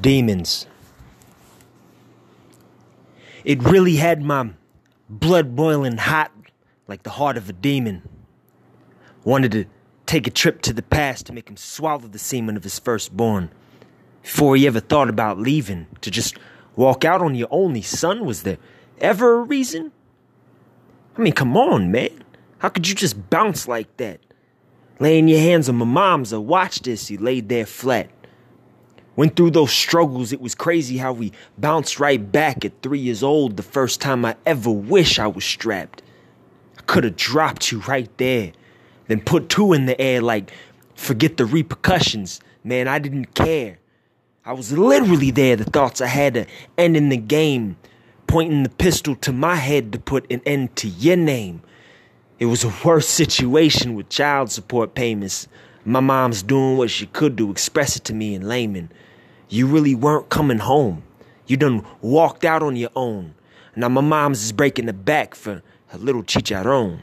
Demons. It really had my blood boiling hot like the heart of a demon. Wanted to take a trip to the past to make him swallow the semen of his firstborn. Before he ever thought about leaving, to just walk out on your only son, was there ever a reason? I mean, come on, man. How could you just bounce like that? Laying your hands on my mom's, or watch this, he laid there flat. Went through those struggles, it was crazy how we bounced right back at three years old the first time I ever wish I was strapped. I could have dropped you right there, then put two in the air like, forget the repercussions. Man, I didn't care. I was literally there, the thoughts I had to end in the game, pointing the pistol to my head to put an end to your name. It was a worse situation with child support payments. My mom's doing what she could to express it to me in layman. You really weren't coming home. You done walked out on your own. Now my mom's is breaking the back for her little chicharron.